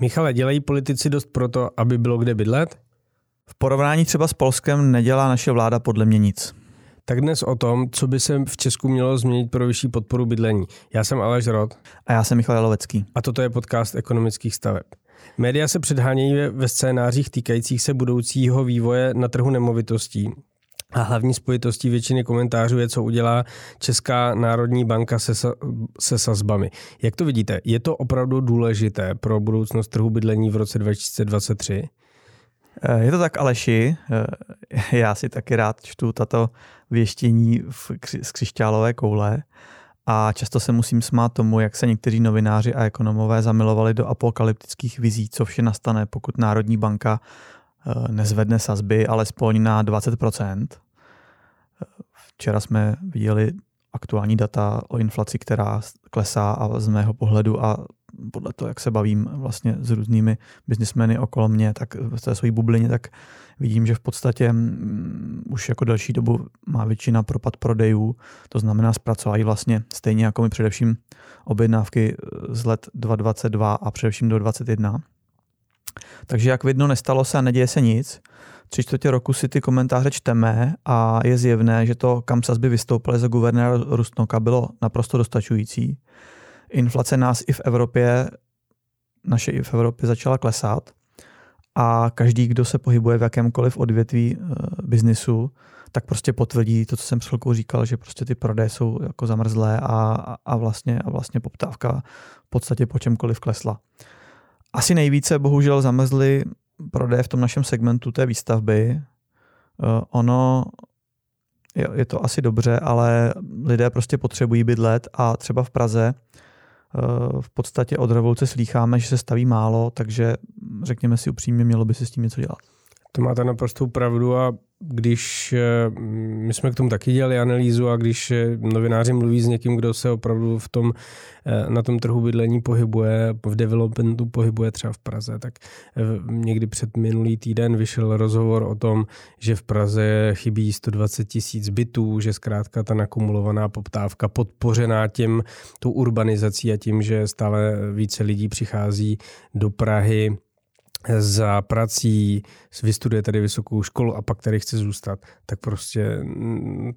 Michale, dělají politici dost proto, aby bylo kde bydlet? V porovnání třeba s Polskem nedělá naše vláda podle mě nic. Tak dnes o tom, co by se v Česku mělo změnit pro vyšší podporu bydlení. Já jsem Aleš Rod. A já jsem Michal Jalovecký. A toto je podcast ekonomických staveb. Média se předhánějí ve scénářích týkajících se budoucího vývoje na trhu nemovitostí. A hlavní spojitostí většiny komentářů je, co udělá Česká národní banka se, se sazbami. Jak to vidíte? Je to opravdu důležité pro budoucnost trhu bydlení v roce 2023? Eh, je to tak, Aleši. Eh, já si taky rád čtu tato věštění v, z křišťálové koule a často se musím smát tomu, jak se někteří novináři a ekonomové zamilovali do apokalyptických vizí, co vše nastane, pokud Národní banka nezvedne sazby alespoň na 20%. Včera jsme viděli aktuální data o inflaci, která klesá a z mého pohledu a podle toho, jak se bavím vlastně s různými biznismeny okolo mě, tak v té své bublině, tak vidím, že v podstatě um, už jako další dobu má většina propad prodejů, to znamená zpracovají vlastně stejně jako mi především objednávky eh, z let 2022 a především do 2021. Takže jak vidno, nestalo se a neděje se nic. Tři čtvrtě roku si ty komentáře čteme a je zjevné, že to, kam sazby vystoupily za guvernéra Rustnoka, bylo naprosto dostačující inflace nás i v Evropě, naše i v Evropě začala klesat a každý, kdo se pohybuje v jakémkoliv odvětví e, biznisu, tak prostě potvrdí to, co jsem před chvilkou říkal, že prostě ty prodeje jsou jako zamrzlé a, a, vlastně, a vlastně poptávka v podstatě po čemkoliv klesla. Asi nejvíce bohužel zamrzly prodeje v tom našem segmentu té výstavby. Uh, ono je, je to asi dobře, ale lidé prostě potřebují bydlet a třeba v Praze Eh, v podstatě od revoluce slýcháme, že se staví málo, takže řekněme si upřímně, mělo by se s tím něco dělat. To máte naprostou pravdu a když eh, my jsme k tomu taky dělali analýzu a když eh, novináři mluví s někým, kdo se opravdu v tom, eh, na tom trhu bydlení pohybuje, v developmentu pohybuje třeba v Praze, tak někdy před minulý týden vyšel rozhovor o tom, že v Praze chybí 120 tisíc bytů, že zkrátka ta nakumulovaná poptávka podpořená tím, tou urbanizací a tím, že stále více lidí přichází do Prahy, za prací, vystuduje tady vysokou školu a pak tady chce zůstat, tak prostě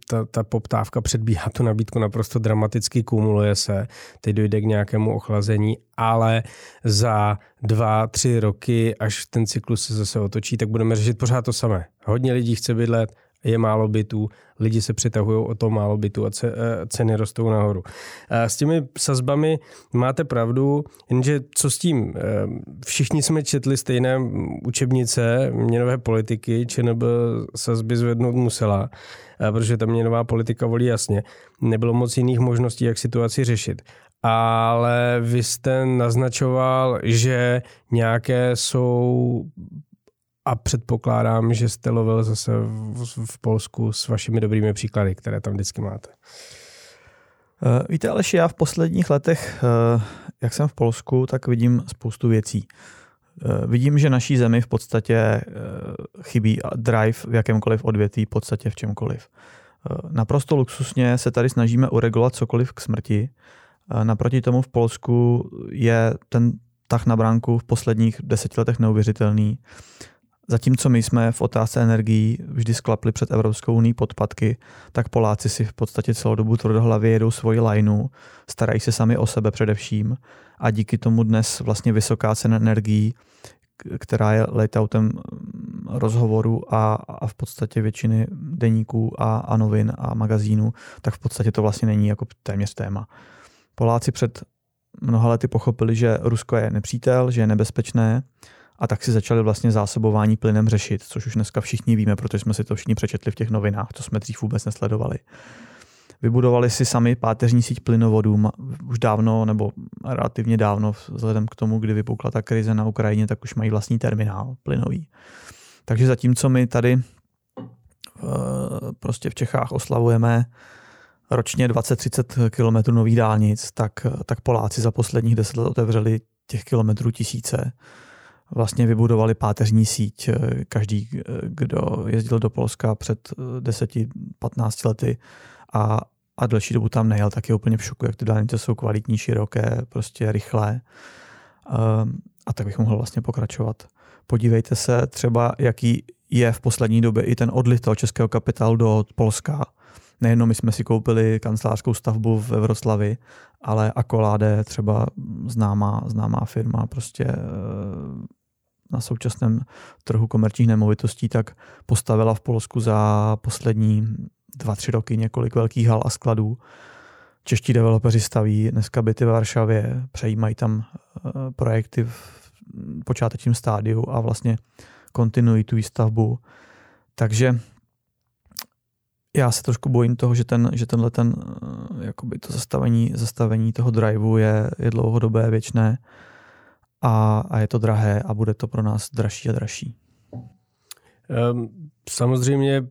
ta, ta poptávka předbíhá tu nabídku naprosto dramaticky, kumuluje se, teď dojde k nějakému ochlazení, ale za dva, tři roky, až ten cyklus se zase otočí, tak budeme řešit pořád to samé. Hodně lidí chce bydlet, je málo bytů, lidi se přitahují o to málo bytů a eh, ceny rostou nahoru. S těmi sazbami máte pravdu, jenže co s tím? Eh, všichni jsme četli stejné učebnice měnové politiky, ČNB sazby zvednout musela, eh, protože ta měnová politika volí jasně. Nebylo moc jiných možností, jak situaci řešit ale vy jste naznačoval, že nějaké jsou a předpokládám, že jste lovil zase v, v Polsku s vašimi dobrými příklady, které tam vždycky máte. Uh, víte, Aleši, já v posledních letech, uh, jak jsem v Polsku, tak vidím spoustu věcí. Uh, vidím, že naší zemi v podstatě chybí drive v jakémkoliv odvětví, v podstatě v čemkoliv. Naprosto luxusně se tady snažíme uregulovat cokoliv k smrti. Naproti tomu v Polsku je ten tah na bránku v posledních deseti letech neuvěřitelný. Zatímco my jsme v otázce energií vždy sklapli před Evropskou unii podpadky, tak Poláci si v podstatě celou dobu tvrdohlavě jedou svoji lajnu, starají se sami o sebe především a díky tomu dnes vlastně vysoká cena energií, která je layoutem mm, rozhovoru a, a v podstatě většiny deníků a, a novin a magazínů, tak v podstatě to vlastně není jako téměř téma. Poláci před mnoha lety pochopili, že Rusko je nepřítel, že je nebezpečné a tak si začali vlastně zásobování plynem řešit, což už dneska všichni víme, protože jsme si to všichni přečetli v těch novinách, to jsme dřív vůbec nesledovali. Vybudovali si sami páteřní síť plynovodů už dávno nebo relativně dávno, vzhledem k tomu, kdy vypukla ta krize na Ukrajině, tak už mají vlastní terminál plynový. Takže zatímco my tady eh, prostě v Čechách oslavujeme ročně 20-30 kilometrů nových dálnic, tak, tak Poláci za posledních deset let otevřeli těch kilometrů tisíce vlastně vybudovali páteřní síť. Eh, každý, eh, kdo jezdil do Polska před 10-15 eh, lety a, a delší dobu tam nejel, tak je úplně v šoku, jak ty dálnice jsou kvalitní, široké, prostě rychlé. A tak bych mohl vlastně pokračovat. Podívejte se třeba, jaký je v poslední době i ten odliv toho českého kapitálu do Polska. Nejenom my jsme si koupili kancelářskou stavbu v Evroslavi, ale Akoláde, třeba známá, známá firma, prostě na současném trhu komerčních nemovitostí, tak postavila v Polsku za poslední dva, tři roky několik velkých hal a skladů. Čeští developeři staví dneska byty ve Varšavě, přejímají tam eh, projekty v počátečním stádiu a vlastně kontinuují tu výstavbu. Takže já se trošku bojím toho, že, ten, že tenhle ten, eh, jakoby to zastavení, zastavení toho driveu je, je dlouhodobé, věčné a, a je to drahé a bude to pro nás dražší a dražší. Um, samozřejmě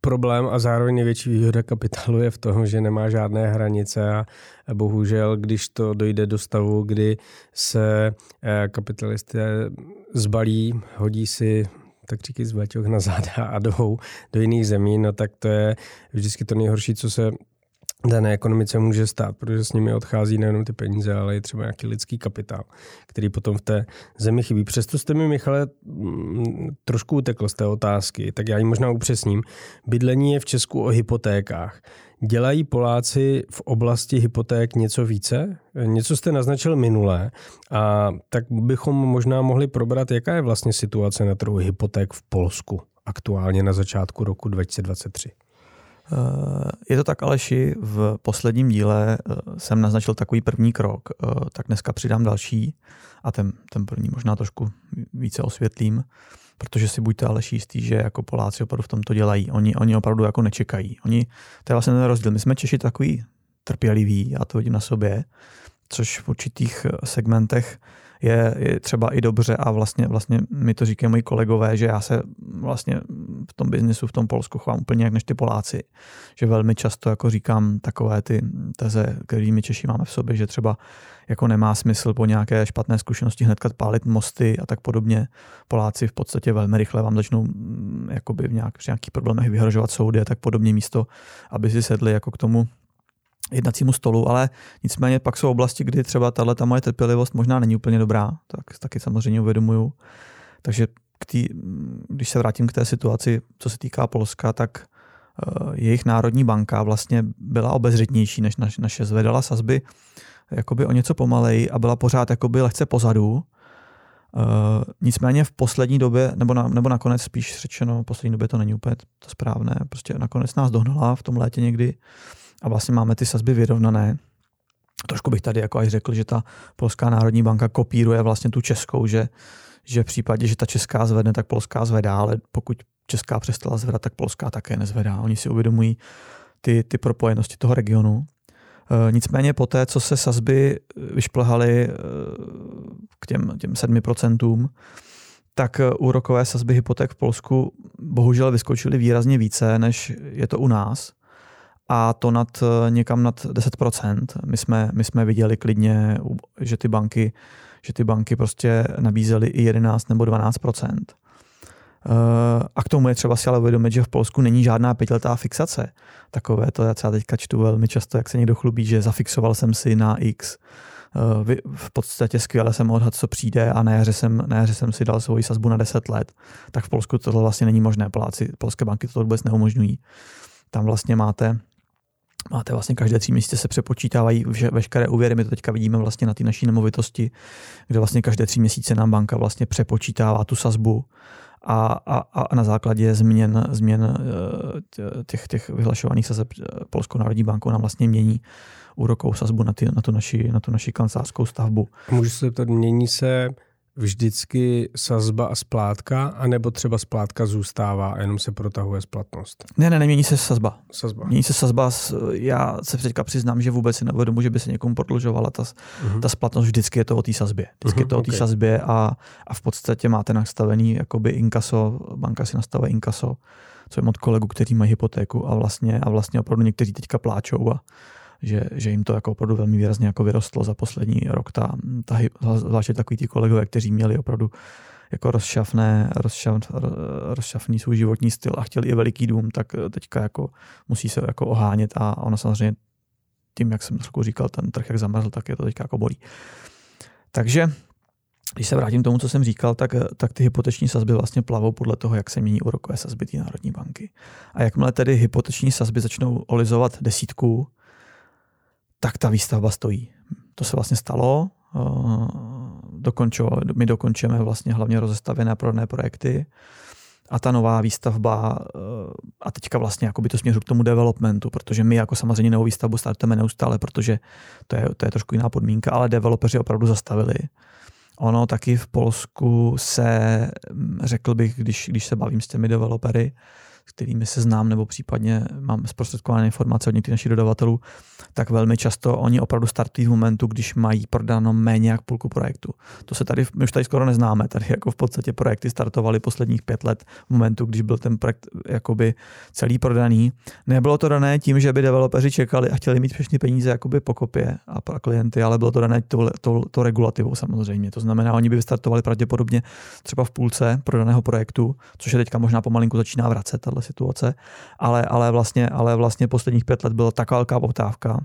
problém a zároveň největší výhoda kapitálu je v tom, že nemá žádné hranice a bohužel, když to dojde do stavu, kdy se eh, kapitalisté zbalí, hodí si tak říkají z na záda a jdou do jiných zemí, no tak to je vždycky to nejhorší, co se dané ekonomice může stát, protože s nimi odchází nejenom ty peníze, ale i třeba nějaký lidský kapitál, který potom v té zemi chybí. Přesto jste mi, Michale, mm, trošku utekl z té otázky, tak já ji možná upřesním. Bydlení je v Česku o hypotékách. Dělají Poláci v oblasti hypoték něco více? Něco jste naznačil minule a tak bychom možná mohli probrat, jaká je vlastně situace na trhu hypoték v Polsku aktuálně na začátku roku 2023. Eh, je to tak, Aleši, v posledním díle eh, jsem naznačil takový první krok, eh, tak dneska přidám další a ten, ten první možná trošku více osvětlím, protože si buďte Aleši jistý, že jako Poláci opravdu v tom to dělají. Oni, oni opravdu jako nečekají. Oni, to je vlastně ten rozdíl. My jsme Češi takový trpěliví, já to vidím na sobě, což v určitých segmentech je, je třeba i dobře a vlastně, vlastně mi to říkají moji kolegové, že já se vlastně v tom biznesu v tom Polsku chovám úplně jak než ty Poláci. Že velmi často jako říkám takové ty teze, které my Češi máme v sobě, že třeba jako nemá smysl po nějaké špatné zkušenosti hnedka pálit mosty a tak podobně. Poláci v podstatě velmi rychle vám začnou mm, jakoby v nějak, v nějakých problémech vyhrožovat soudy a tak podobně místo, aby si sedli jako k tomu jednacímu stolu, ale nicméně pak jsou oblasti, kdy třeba tahle ta moje trpělivost možná není úplně dobrá, tak taky samozřejmě uvědomuju. Takže k tý, když se vrátím k té situaci, co se týká Polska, tak uh, jejich národní banka vlastně byla obezřetnější než naš, naše, zvedala sazby jakoby o něco pomalej a byla pořád jakoby lehce pozadu. Uh, nicméně v poslední době, nebo, na, nebo nakonec spíš řečeno, v poslední době to není úplně to správné, prostě nakonec nás dohnala v tom létě někdy a vlastně máme ty sazby vyrovnané. Trošku bych tady jako až řekl, že ta Polská národní banka kopíruje vlastně tu českou, že, že v případě, že ta česká zvedne, tak polská zvedá, ale pokud česká přestala zvedat, tak polská také nezvedá. Oni si uvědomují ty, ty propojenosti toho regionu. E, nicméně po té, co se sazby vyšplhaly e, k těm, těm 7%, tak úrokové sazby hypoték v Polsku bohužel vyskočily výrazně více, než je to u nás a to nad, eh, někam nad 10%. My jsme, my jsme viděli klidně, že ty banky, že ty banky prostě nabízely i 11 nebo 12%. Eh, a k tomu je třeba si ale uvědomit, že v Polsku není žádná pětiletá fixace. Takové to já teďka čtu velmi často, jak se někdo chlubí, že zafixoval jsem si na X. Eh, v podstatě skvěle jsem odhad, co přijde a na jaře, jsem, na jaře jsem si dal svoji sazbu na 10 let. Tak v Polsku tohle vlastně není možné. Poláci, polské banky to vůbec neumožňují. Tam vlastně máte máte vlastně každé tři měsíce se přepočítávají veškeré úvěry. My to teďka vidíme vlastně na té naší nemovitosti, kde vlastně každé tři měsíce nám banka vlastně přepočítává tu sazbu a, a, a na základě změn, změn eh, těch, těch vyhlašovaných sazeb eh, Polskou národní bankou nám vlastně mění úrokovou sazbu na, ty, na, tu naši, na tu naši kancelářskou stavbu. Můžu se zeptat, mění se vždycky sazba a splátka, anebo třeba splátka zůstává a jenom se protahuje splatnost? Ne, ne, nemění se sazba. Sazba. Mění se sazba. Já se teďka přiznám, že vůbec si nevědomu, že by se někomu prodlužovala ta, uh-huh. ta splatnost. Vždycky je to o té sazbě. Vždycky uh-huh, je to o té okay. sazbě a, a v podstatě máte nastavený jakoby inkaso, banka si nastavuje inkaso, co je od kolegu, kteří mají hypotéku a vlastně, a vlastně opravdu někteří teďka pláčou a že, že jim to jako opravdu velmi výrazně jako vyrostlo za poslední rok. Ta, ta, zvláště takový ti kolegové, kteří měli opravdu jako rozšafné, rozšaf, rozšafný svůj životní styl a chtěli i veliký dům, tak teďka jako musí se jako ohánět a ono samozřejmě tím, jak jsem trošku říkal, ten trh jak zamrzl, tak je to teďka jako bolí. Takže když se vrátím k tomu, co jsem říkal, tak, tak ty hypoteční sazby vlastně plavou podle toho, jak se mění úrokové sazby té národní banky. A jakmile tedy hypoteční sazby začnou olizovat desítku, tak ta výstavba stojí. To se vlastně stalo. Eh, dokončo, my dokončujeme vlastně hlavně rozestavěné prodané projekty a ta nová výstavba eh, a teďka vlastně jakoby to směřu k tomu developmentu, protože my jako samozřejmě novou výstavbu startujeme neustále, protože to je, to je trošku jiná podmínka, ale developeři opravdu zastavili. Ono taky v Polsku se, hm, řekl bych, když, když se bavím s těmi developery, s kterými se znám, nebo případně mám zprostředkované informace od některých našich dodavatelů, tak velmi často oni opravdu startují v momentu, když mají prodáno méně jak půlku projektu. To se tady, my už tady skoro neznáme, tady jako v podstatě projekty startovaly posledních pět let v momentu, když byl ten projekt jakoby celý prodaný. Nebylo to dané tím, že by developeři čekali a chtěli mít všechny peníze jakoby po kopě a pro klienty, ale bylo to dané to, to, to regulativou samozřejmě. To znamená, oni by vystartovali pravděpodobně třeba v půlce prodaného projektu, což je teďka možná pomalinku začíná vracet, tahle situace, ale, ale, vlastně, ale vlastně posledních pět let byla tak velká poptávka,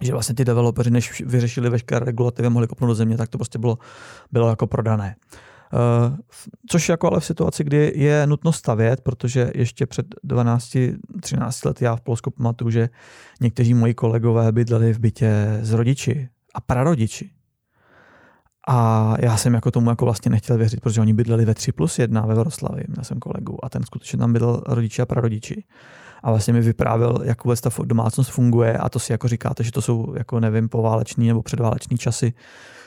že vlastně ty developeři, než vyřešili veškeré regulativy, mohli kopnout do země, tak to prostě bylo, bylo jako prodané. Uh, což jako ale v situaci, kdy je nutno stavět, protože ještě před 12-13 lety já v Polsku pamatuju, že někteří moji kolegové bydleli v bytě s rodiči a prarodiči. A já jsem jako tomu jako vlastně nechtěl věřit, protože oni bydleli ve 3 plus 1 ve Vroclavi, měl jsem kolegu a ten skutečně tam bydlel rodiči a prarodiči. A vlastně mi vyprávěl, jak vůbec ta domácnost funguje a to si jako říkáte, že to jsou jako nevím, pováleční nebo předváleční časy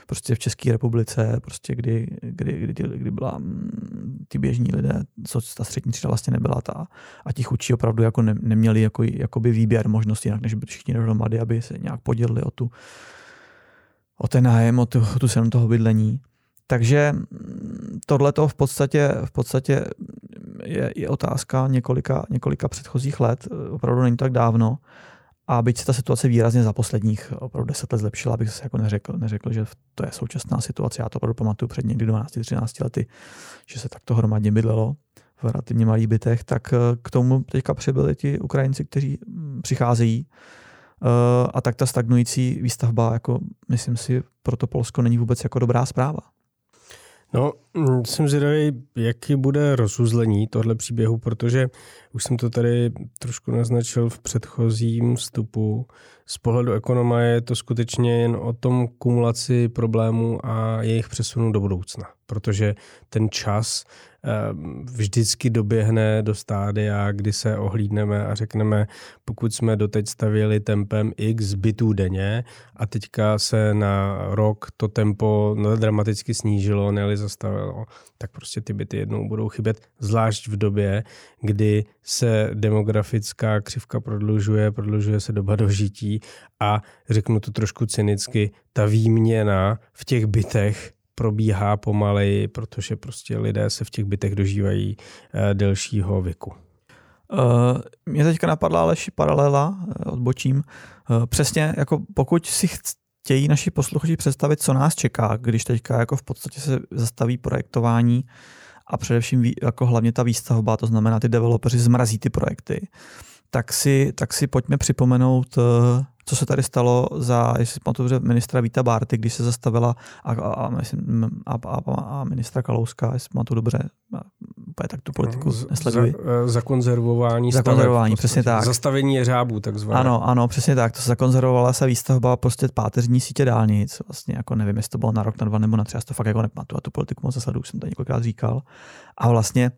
prostě v České republice, prostě kdy, kdy, kdy, kdy, kdy byla mm, ty běžní lidé, co ta střední třída vlastně nebyla ta a ti chudší opravdu jako ne, neměli jako, jakoby výběr možností jinak, než by všichni dohromady, aby se nějak podělili o tu o ten nájem, o tu, tu cenu toho bydlení. Takže tohle to v podstatě, v podstatě je, je otázka několika, několika předchozích let, opravdu není tak dávno. A byť se ta situace výrazně za posledních opravdu deset let zlepšila, bych se jako neřekl, neřekl, že to je současná situace. Já to opravdu pamatuju před někdy 12-13 lety, že se takto hromadně bydlelo v relativně malých bytech, tak k tomu teďka přibyli ti Ukrajinci, kteří přicházejí a tak ta stagnující výstavba, jako myslím si, pro to Polsko není vůbec jako dobrá zpráva. No, mm, jsem zvědavý, jaký bude rozuzlení tohle příběhu, protože už jsem to tady trošku naznačil v předchozím vstupu. Z pohledu ekonoma je to skutečně jen o tom kumulaci problémů a jejich přesunu do budoucna, protože ten čas vždycky doběhne do stádia, kdy se ohlídneme a řekneme, pokud jsme doteď stavěli tempem x bytů denně a teďka se na rok to tempo dramaticky snížilo, neli zastavilo, tak prostě ty byty jednou budou chybět, zvlášť v době, kdy se demografická křivka prodlužuje, prodlužuje se doba dožití a řeknu to trošku cynicky, ta výměna v těch bytech probíhá pomaleji, protože prostě lidé se v těch bytech dožívají eh, delšího věku. Uh, mě teďka napadla ale paralela, eh, odbočím. Uh, přesně, jako pokud si chtějí naši posluchači představit, co nás čeká, když teďka jako v podstatě se zastaví projektování a především jako hlavně ta výstavba, to znamená ty developeři zmrazí ty projekty, tak si, tak si pojďme připomenout co se tady stalo za, jestli pamatuju dobře, ministra Víta Bárty, když se zastavila a, a, a, a, a, a ministra Kalouska, jestli pamatuju dobře, úplně tak tu politiku nesleduji. Za, zakonzervování Zakonzervování, přesně tak. Zastavení jeřábů, takzvané. Ano, ano, přesně tak. To se zakonzervovala se výstavba prostě páteřní sítě dálnic. Vlastně jako nevím, jestli to bylo na rok, na dva nebo na tři, já to fakt jako nepamatuju. A tu politiku moc zasleduju, jsem to několikrát říkal. A vlastně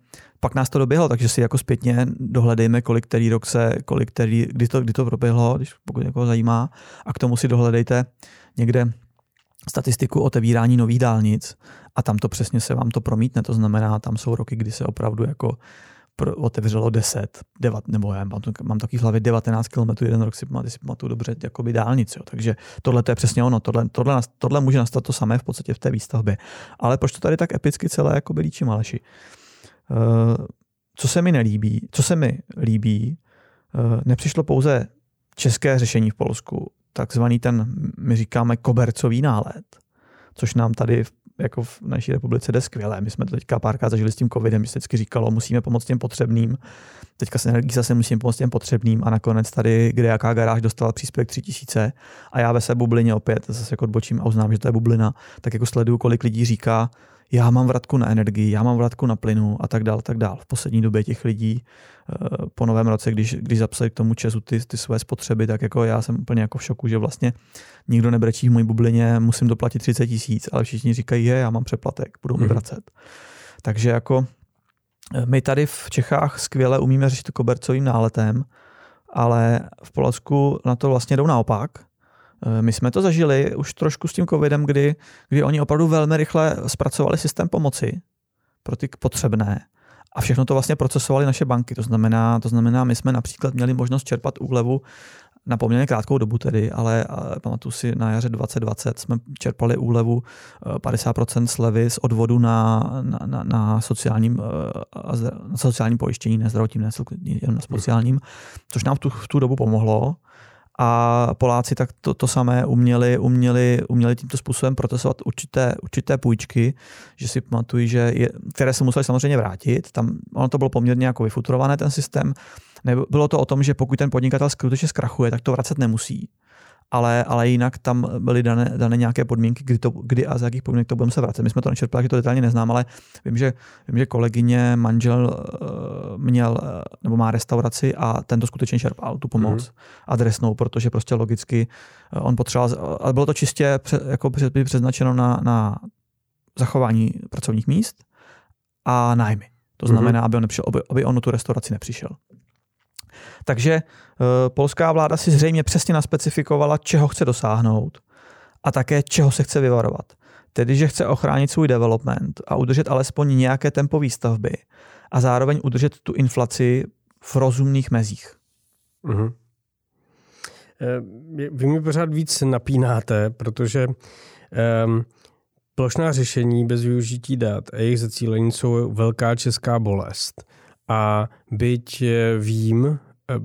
pak nás to doběhlo, takže si jako zpětně dohledejme, kolik který rok se, kolik který, kdy to, kdy to proběhlo, když pokud někoho zajímá. A k tomu si dohledejte někde statistiku otevírání nových dálnic a tam to přesně se vám to promítne. To znamená, tam jsou roky, kdy se opravdu jako otevřelo 10, 9, nebo já mám, mám taky hlavě 19 km jeden rok si pamatuju, si pamatuju dobře jakoby dálnici. Jo. Takže tohle to je přesně ono. Tohle, tohle, tohle, může nastat to samé v podstatě v té výstavbě. Ale proč to tady tak epicky celé jako líčí Maleši? Uh, co se mi nelíbí, co se mi líbí, uh, nepřišlo pouze české řešení v Polsku, takzvaný ten, my říkáme, kobercový nálet, což nám tady jako v naší republice jde skvěle. My jsme to teďka párkrát zažili s tím covidem, že se vždycky říkalo, musíme pomoct těm potřebným. Teďka se energií zase musíme pomoct těm potřebným a nakonec tady, kde jaká garáž dostala příspěvek 3000 a já ve své bublině opět zase jako odbočím a uznám, že to je bublina, tak jako sleduju, kolik lidí říká, já mám vratku na energii, já mám vratku na plynu a tak dál, tak dál. V poslední době těch lidí eh, po novém roce, když, když zapsali k tomu Česu ty, ty své spotřeby, tak jako já jsem úplně jako v šoku, že vlastně nikdo nebrečí v mojí bublině, musím doplatit 30 tisíc, ale všichni říkají, je, já mám přeplatek, budou mi mhm. vracet. Takže jako eh, my tady v Čechách skvěle umíme řešit kobercovým náletem, ale v Polsku na to vlastně jdou naopak my jsme to zažili už trošku s tím covidem, kdy, kdy oni opravdu velmi rychle zpracovali systém pomoci pro ty potřebné a všechno to vlastně procesovali naše banky. To znamená, to znamená, my jsme například měli možnost čerpat úlevu na poměrně krátkou dobu tedy, ale pamatuju si na jaře 2020 jsme čerpali úlevu 50% eh, slevy z odvodu na, na, na, na, sociálním, eh, na sociálním pojištění, ne zdravotním, ne na sociálním, což nám v tu, v tu dobu pomohlo a Poláci tak to, to samé uměli, uměli, uměli tímto způsobem procesovat určité, určité půjčky, že si pamatuju, že je, které se museli samozřejmě vrátit. Tam ono to bylo poměrně jako vyfuturované ten systém. Bylo to o tom, že pokud ten podnikatel skutečně zkrachuje, tak to vracet nemusí ale, ale jinak tam byly dané, dané nějaké podmínky, kdy, to, kdy a za jakých podmínek to budeme se vracet. My jsme to nečerpali, že to detailně neznám, ale vím, že, vím, že kolegyně, manžel uh, měl uh, nebo má restauraci a ten to skutečně čerpal, tu pomoc mm. adresnou, protože prostě logicky uh, on potřeboval, ale bylo to čistě pře, jako přeznačeno na, na zachování pracovních míst a nájmy. To mhm. znamená, mm. aby on, nepřišel, aby, aby on tu restauraci nepřišel. Takže uh, polská vláda si zřejmě přesně naspecifikovala, čeho chce dosáhnout a také čeho se chce vyvarovat. Tedy, že chce ochránit svůj development a udržet alespoň nějaké tempo výstavby a zároveň udržet tu inflaci v rozumných mezích. Uh-huh. Vy mi pořád víc napínáte, protože um, plošná řešení bez využití dat a jejich zacílení jsou velká česká bolest. A byť vím, Eh,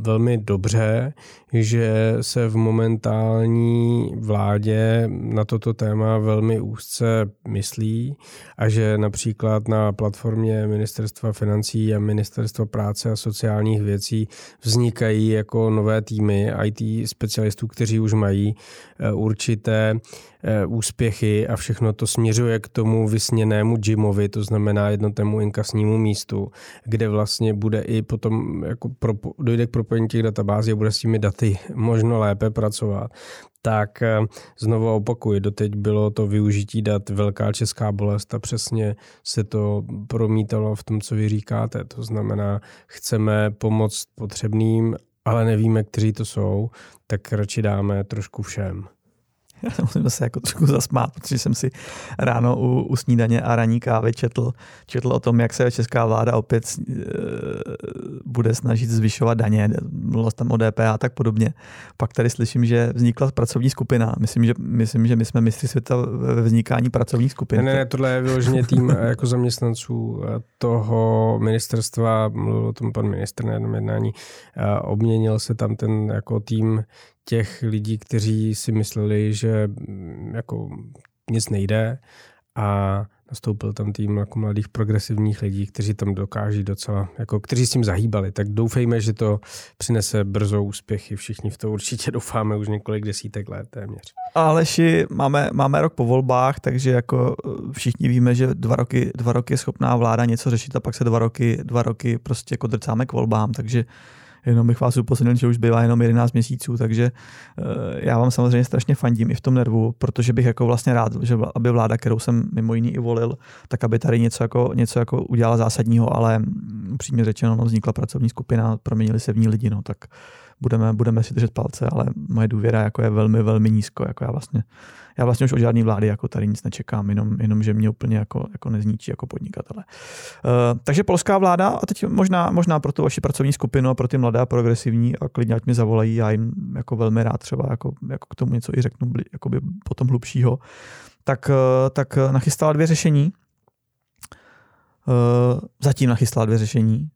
velmi dobře, že se v momentální vládě na toto téma velmi úzce myslí a že například na platformě Ministerstva financí a Ministerstva práce a sociálních věcí vznikají jako nové týmy IT specialistů, kteří už mají eh, určité Eh, úspěchy a všechno to směřuje k tomu vysněnému Jimovi, to znamená jednotému inkasnímu místu, kde vlastně bude i potom jako pro, dojde k propojení těch databází a bude s těmi daty možno lépe pracovat tak eh, znovu opakuji, doteď bylo to využití dat velká česká bolest a přesně se to promítalo v tom, co vy říkáte. To znamená, chceme pomoct potřebným, ale nevíme, kteří to jsou, tak radši dáme trošku všem. Já se musím zase jako trošku zasmát, protože jsem si ráno u, u snídaně a raní kávy četl, četl o tom, jak se česká vláda opět e, bude snažit zvyšovat daně, mluvilo tam o DPA a tak podobně. Pak tady slyším, že vznikla pracovní skupina. Myslím, že, myslím, že my jsme mistři světa ve vznikání pracovních skupin. Ne, ne, tohle je vyloženě tým e, jako zaměstnanců e, toho ministerstva, mluvil o tom pan ministr na jednom jednání, obměnil se tam ten jako tým těch lidí, kteří si mysleli, že mm, jako nic nejde a nastoupil tam tým jako mladých progresivních lidí, kteří tam dokáží docela, jako kteří s tím zahýbali. Tak doufejme, že to přinese brzo úspěchy. Všichni v to určitě doufáme už několik desítek let téměř. Aleši, máme, máme rok po volbách, takže jako eh, všichni víme, že dva roky, dva roky je schopná vláda něco řešit a pak se dva roky, dva roky prostě jako drcáme k volbám, takže jenom bych vás upozornil, že už bývá jenom 11 měsíců, takže eh, já vám samozřejmě strašně fandím i v tom nervu, protože bych jako vlastně rád, že aby vláda, kterou jsem mimo jiný i volil, tak aby tady něco jako, něco jako udělala zásadního, ale upřímně řečeno, no, vznikla pracovní skupina, proměnili se v ní lidi, no, tak budeme, budeme si držet palce, ale moje důvěra jako je velmi, velmi nízko. Jako já, vlastně, já vlastně už od žádné vlády jako tady nic nečekám, jenom, jenom že mě úplně jako, jako nezničí jako podnikatele. Uh, takže polská vláda, a teď možná, možná pro tu vaši pracovní skupinu a pro ty mladé a progresivní, a klidně ať mi zavolají, já jim jako velmi rád třeba jako, jako k tomu něco i řeknu jakoby potom hlubšího, tak, uh, tak nachystala dvě řešení. Uh, zatím nachystala dvě řešení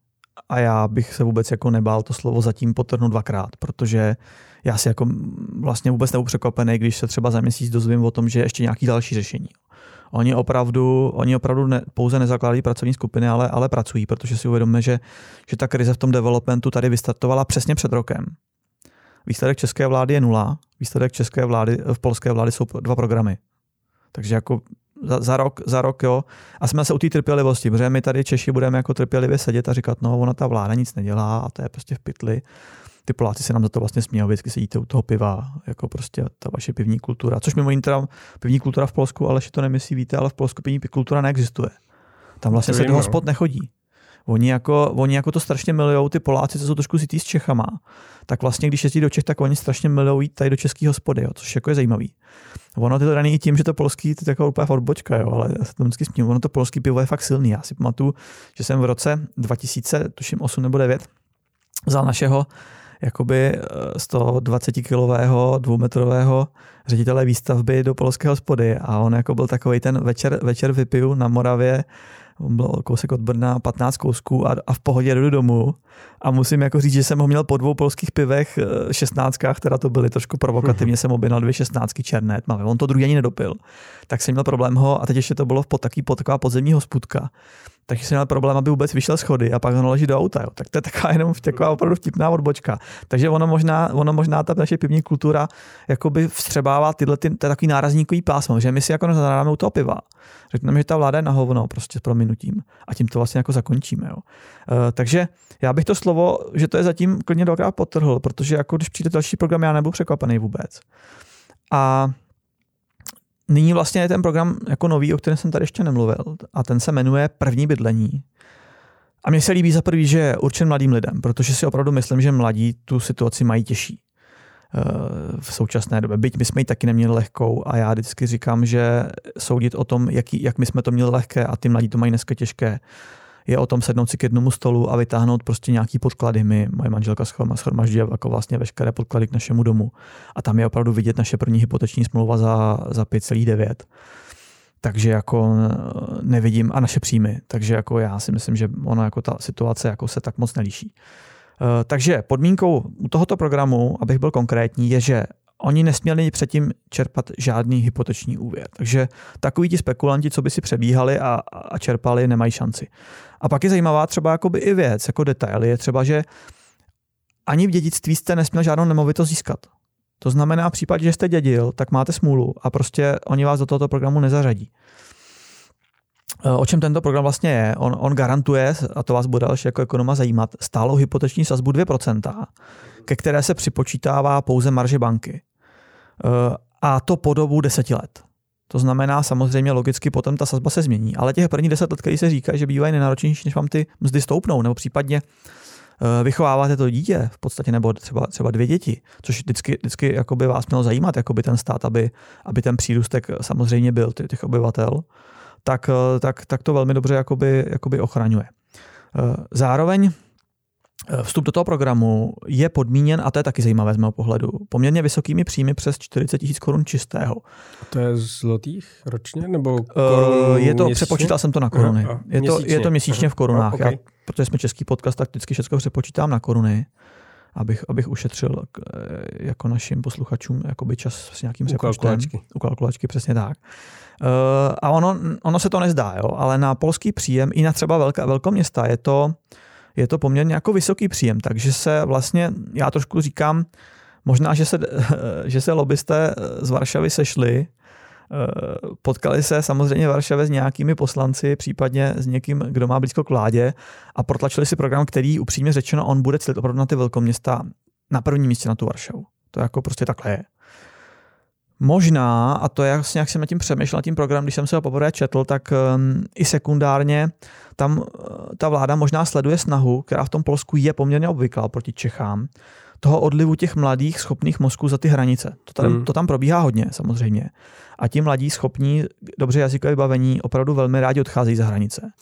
a já bych se vůbec jako nebál to slovo zatím potrhnout dvakrát, protože já si jako vlastně vůbec nebudu překvapený, když se třeba za měsíc dozvím o tom, že je ještě nějaký další řešení. Oni opravdu, oni opravdu ne, pouze nezakládají pracovní skupiny, ale, ale pracují, protože si uvědomíme, že, že ta krize v tom developmentu tady vystartovala přesně před rokem. Výsledek české vlády je nula, výsledek české vlády, v polské vlády jsou dva programy. Takže jako za, za, rok, za rok, jo. A jsme se u té trpělivosti, protože my tady Češi budeme jako trpělivě sedět a říkat, no ona ta vláda nic nedělá a to je prostě v pytli. Ty Poláci se nám za to vlastně smějí, vždycky sedíte u toho piva, jako prostě ta vaše pivní kultura. Což mimo jiné teda pivní kultura v Polsku, ale to nemyslí, víte, ale v Polsku pivní kultura neexistuje. Tam vlastně se do hospod nechodí. Oni jako, oni jako to strašně milujou, ty Poláci, co jsou trošku zjistý s Čechama, tak vlastně, když jezdí do Čech, tak oni strašně milují tady do českých hospody, jo, což jako je zajímavý. Ono je to daný i tím, že to polský, to je taková úplně odbočka, jo, ale já se to vždycky smím. Ono to polský pivo je fakt silný. Já si pamatuju, že jsem v roce 2000, tuším 8 nebo 9, vzal našeho jakoby 120 eh, dvoumetrového ředitele výstavby do polské hospody a on jako byl takový ten večer, večer vypiju na Moravě on byl kousek od Brna, 15 kousků a, a v pohodě jdu domů. A musím jako říct, že jsem ho měl po dvou polských pivech, 16, teda to byly trošku provokativně, jsem objednal dvě 16 černé tmavé. On to druhý ani nedopil. Tak jsem měl problém ho, a teď ještě to bylo v pod, taký, pod taková podzemní hospůdka takže jsem měl problém, aby vůbec vyšel schody a pak ho naložit do auta. Jo. Tak to je taková jenom taková opravdu vtipná odbočka. Takže ono možná, ono možná ta naše pivní kultura jakoby vstřebává tyhle ty, je takový nárazníkový pásmo, že my si jako nezadáme u toho piva. Řekneme, že ta vláda je na hovno, prostě s prominutím. A tím to vlastně jako zakončíme. Jo. Uh, takže já bych to slovo, že to je zatím klidně dvakrát potrhl, protože jako když přijde další program, já nebudu překvapený vůbec. A nyní vlastně je ten program jako nový, o kterém jsem tady ještě nemluvil a ten se jmenuje První bydlení. A mně se líbí za prvý, že je určen mladým lidem, protože si opravdu myslím, že mladí tu situaci mají těžší eh, v současné době. Byť my jsme ji taky neměli lehkou a já vždycky říkám, že soudit o tom, jaký, jak my jsme to měli lehké a ty mladí to mají dneska těžké, je o tom sednout si k jednomu stolu a vytáhnout prostě nějaký podklady. My, moje manželka schromaždí jako vlastně veškeré podklady k našemu domu. A tam je opravdu vidět naše první hypoteční smlouva za, za 5,9 takže jako nevidím a naše příjmy. Takže jako já si myslím, že ona jako ta situace jako se tak moc nelíší. Eh, takže podmínkou u tohoto programu, abych byl konkrétní, je, že oni nesměli předtím čerpat žádný hypoteční úvěr. Takže takoví ti spekulanti, co by si přebíhali a, a čerpali, nemají šanci. A pak je zajímavá třeba jakoby i věc, jako detail, je třeba, že ani v dědictví jste nesměl žádnou nemovitost získat. To znamená, v případě, že jste dědil, tak máte smůlu a prostě oni vás do tohoto programu nezařadí. E, o čem tento program vlastně je? On, on garantuje, a to vás bude další jako ekonoma zajímat, stálou hypoteční sazbu 2%, ke které se připočítává pouze marže banky. E, a to po dobu deseti let. To znamená, samozřejmě logicky potom ta sazba se změní, ale těch prvních deset let, který se říká, že bývají nenáročnější, než vám ty mzdy stoupnou, nebo případně eh, vychováváte to dítě v podstatě, nebo třeba, třeba dvě děti, což vždycky, vždycky jakoby vás mělo zajímat, jakoby ten stát, aby, aby ten přírůstek samozřejmě byl těch obyvatel, tak, eh, tak, tak to velmi dobře jakoby, jakoby ochraňuje. Eh, zároveň Eh, vstup do toho programu je podmíněn, a to je taky zajímavé z mého pohledu, poměrně vysokými příjmy přes 40 tisíc korun čistého. To je zlotých ročně? Nebo korun Je to, měsíčně? přepočítal jsem to na koruny. Aha, je, to, je to měsíčně v korunách. okay. Já, protože jsme český podcast, tak vždycky všechno přepočítám na koruny, abych, abych ušetřil eh, jako našim posluchačům jakoby čas s nějakým U kalkulačky. U kalkulačky, přesně tak. a ono, ono se to nezdá, jo, ale na polský příjem i na třeba velká, velkoměsta je to je to poměrně jako vysoký příjem, takže se vlastně, já trošku říkám, možná, že se, že se lobbysté z Varšavy sešli, eh, potkali se samozřejmě v Varšavě s nějakými poslanci, případně s někým, kdo má blízko k vládě a protlačili si program, který upřímně řečeno, on bude cílit opravdu na ty velkoměsta na prvním místě na tu Varšavu. To jako prostě takhle je. Možná, a to je jasně, jak jsem nad tím přemýšlel, tím programem, když jsem se ho poprvé četl, tak um, i sekundárně tam uh, ta vláda možná sleduje snahu, která v tom Polsku je poměrně obvyklá proti Čechám, toho odlivu těch mladých schopných mozků za ty hranice. To, tady, hmm. to tam probíhá hodně samozřejmě. A ti mladí schopní, dobře jazykové vybavení, opravdu velmi rádi odcházejí za hranice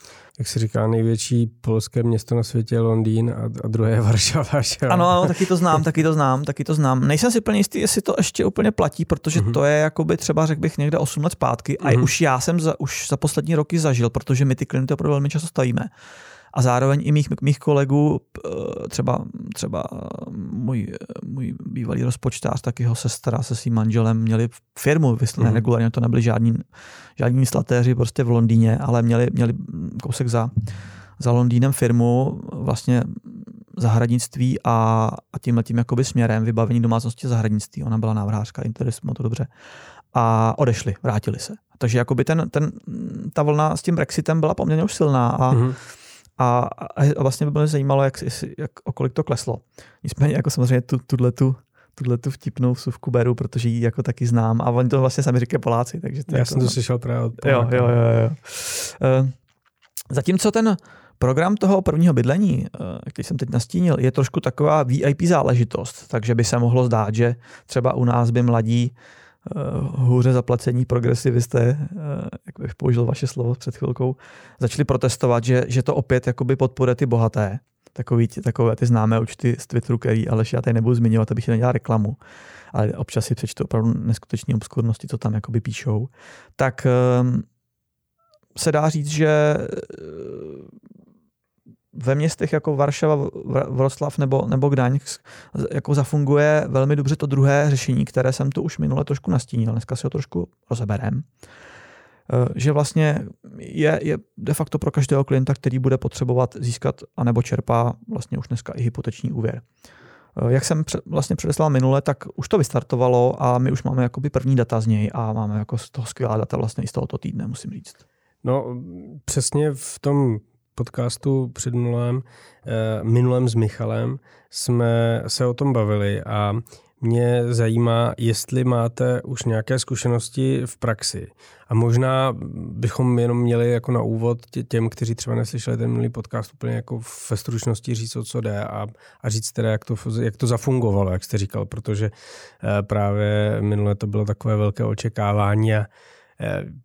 jak se říká, největší polské město na světě je Londýn a, a druhé je Varšava. Že? Ano, ano, taky to znám, taky to znám, taky to znám. Nejsem si plně jistý, jestli to ještě úplně platí, protože uh-huh. to je jakoby třeba, řekl bych, někde 8 let zpátky a mhm. už já jsem za, už za poslední roky zažil, protože my ty klienty opravdu velmi často stavíme. A zároveň i mých, mých kolegů, třeba, třeba můj, můj bývalý rozpočtář, tak jeho sestra se svým manželem měli firmu, vyslené mm. regulárně, to nebyli žádní, žádní slatéři prostě v Londýně, ale měli, měli kousek za, za Londýnem firmu, vlastně zahradnictví a, a tímhle tím jakoby směrem vybavení domácnosti zahradnictví. Ona byla návrhářka, interesovala to dobře. A odešli, vrátili se. Takže jakoby ten, ten, ta vlna s tím Brexitem byla poměrně už silná a, mm-hmm. A, a, vlastně by mě zajímalo, jak, jak, o kolik to kleslo. Nicméně jako samozřejmě tu, tuhle tu tuhle tu vtipnou vsuvku beru, protože ji jako taky znám a oni to vlastně sami říkají Poláci. Takže to Já jako, jsem to slyšel právě od Jo, jo, jo. jo. Uh, zatímco ten Program toho prvního bydlení, eh, který jsem teď nastínil, je trošku taková VIP záležitost, takže by se mohlo zdát, že třeba u nás by mladí hůře zaplacení progresivisté, uh, jak bych použil vaše slovo před chvilkou, začali protestovat, že, že to opět jakoby podporuje ty bohaté, takový, takové ty známé účty z Twitteru, který ale já tady nebudu zmiňovat, abych nedělal reklamu, ale občas si přečtu opravdu neskutečné obskurnosti, co tam jakoby píšou, tak um, se dá říct, že ve městech jako Varšava, Vroclav nebo, nebo Gdaňsk jako zafunguje velmi dobře to druhé řešení, které jsem tu už minule trošku nastínil. Dneska si ho trošku rozeberem. Eh, že vlastně je, je de facto pro každého klienta, který bude potřebovat získat anebo čerpá vlastně už dneska i hypoteční úvěr. Eh, jak jsem vlastně předeslal minule, tak už to vystartovalo a my už máme jakoby první data z něj a máme jako z toho skvělá data vlastně i z tohoto týdne, musím říct. No přesně v tom podcastu před minulém, eh, minulém s Michalem jsme se o tom bavili a mě zajímá, jestli máte už nějaké zkušenosti v praxi. A možná bychom jenom měli jako na úvod těm, kteří třeba neslyšeli ten minulý podcast, úplně jako ve stručnosti říct, o co jde a, a říct teda, jak to, jak to zafungovalo, jak jste říkal, protože eh, právě minule to bylo takové velké očekávání a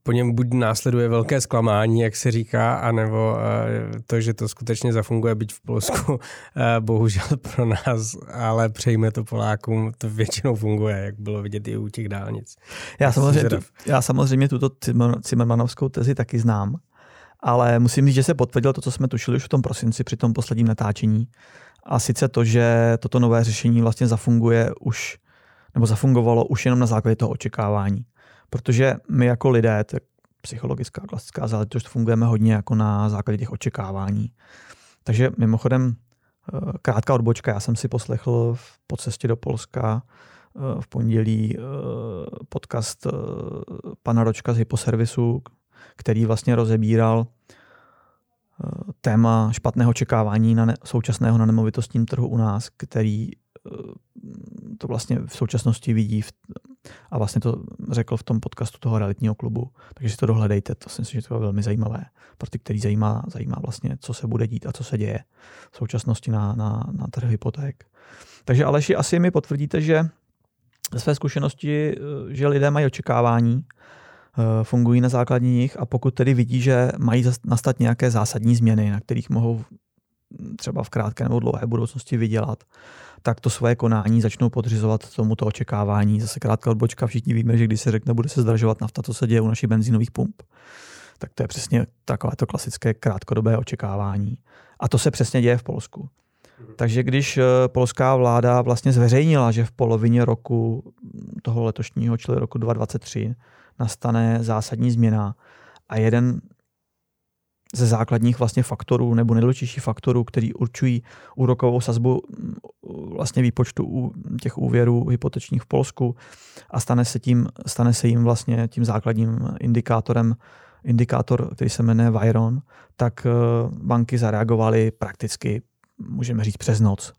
po něm buď následuje velké zklamání, jak se říká, anebo eh, to, že to skutečně zafunguje, byť v Polsku, eh, bohužel pro nás, ale přejme to Polákům, to většinou funguje, jak bylo vidět i u těch dálnic. Já samozřejmě, tu, já samozřejmě tuto Zimmermanovskou tezi taky znám, ale musím říct, že se potvrdilo to, co jsme tušili už v tom prosinci při tom posledním natáčení. A sice to, že toto nové řešení vlastně zafunguje už, nebo zafungovalo už jenom na základě toho očekávání. Protože my jako lidé, tak psychologická, klasická záležitost, fungujeme hodně jako na základě těch Takže mimochodem, eh, krátká odbočka, já jsem si poslechl po cestě do Polska eh, v pondělí eh, podcast pana Ročka z Hyposervisu, který vlastně rozebíral téma špatného čekávání na ne, současného na nemovitostním trhu u nás, který to vlastně v současnosti vidí v, a vlastně to řekl v tom podcastu toho realitního klubu. Takže si to dohledejte, to si myslím, že to je velmi zajímavé. Pro ty, který zajímá, zajímá vlastně, co se bude dít a co se děje v současnosti na, na, na trh hypoték. Takže Aleši, asi mi potvrdíte, že ze své zkušenosti, že lidé mají očekávání, eh, fungují na základní nich a pokud tedy vidí, že mají nastat nějaké zásadní změny, na kterých mohou třeba v krátké nebo dlouhé budoucnosti vydělat, tak to svoje konání začnou podřizovat tomuto očekávání. Zase krátká odbočka, všichni víme, že když se řekne, bude se zdražovat nafta, to se děje u našich benzínových pump. Tak to je přesně takové to klasické krátkodobé očekávání. A to se přesně děje v Polsku. Mhm. Takže když eh, polská vláda vlastně zveřejnila, že v polovině roku toho letošního, čili roku 2023, nastane zásadní změna a jeden ze základních vlastně faktorů nebo nejdůležitějších faktorů, který určují úrokovou sazbu vlastně výpočtu u těch úvěrů hypotečních v Polsku a stane se, tím, stane se jim vlastně tím základním indikátorem indikátor, který se jmenuje Viron, tak eh, banky zareagovaly prakticky, můžeme říct, přes noc.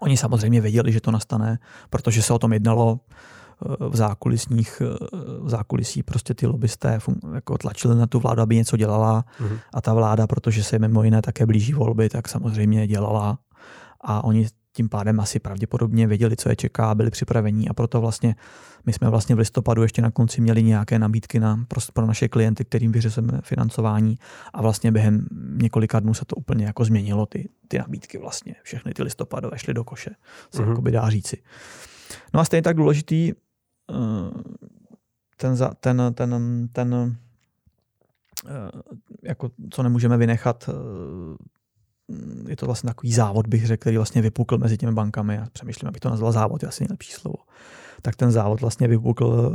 Oni samozřejmě věděli, že to nastane, protože se o tom jednalo v zákulisních, v zákulisí prostě ty lobbysté jako tlačili na tu vládu, aby něco dělala mm-hmm. a ta vláda, protože se mimo jiné také blíží volby, tak samozřejmě dělala a oni tím pádem asi pravděpodobně věděli, co je čeká, byli připravení a proto vlastně my jsme vlastně v listopadu ještě na konci měli nějaké nabídky na, pro, pro naše klienty, kterým vyřizujeme financování a vlastně během několika dnů se to úplně jako změnilo, ty, ty nabídky vlastně, všechny ty listopadové šly do koše, se mm-hmm. by dá říci. No a stejně tak důležitý ten, ten, ten, ten jako co nemůžeme vynechat, je to vlastně takový závod, bych řekl, který vlastně vypukl mezi těmi bankami. Já přemýšlím, abych to nazval závod, je asi nejlepší slovo. Tak ten závod vlastně vypukl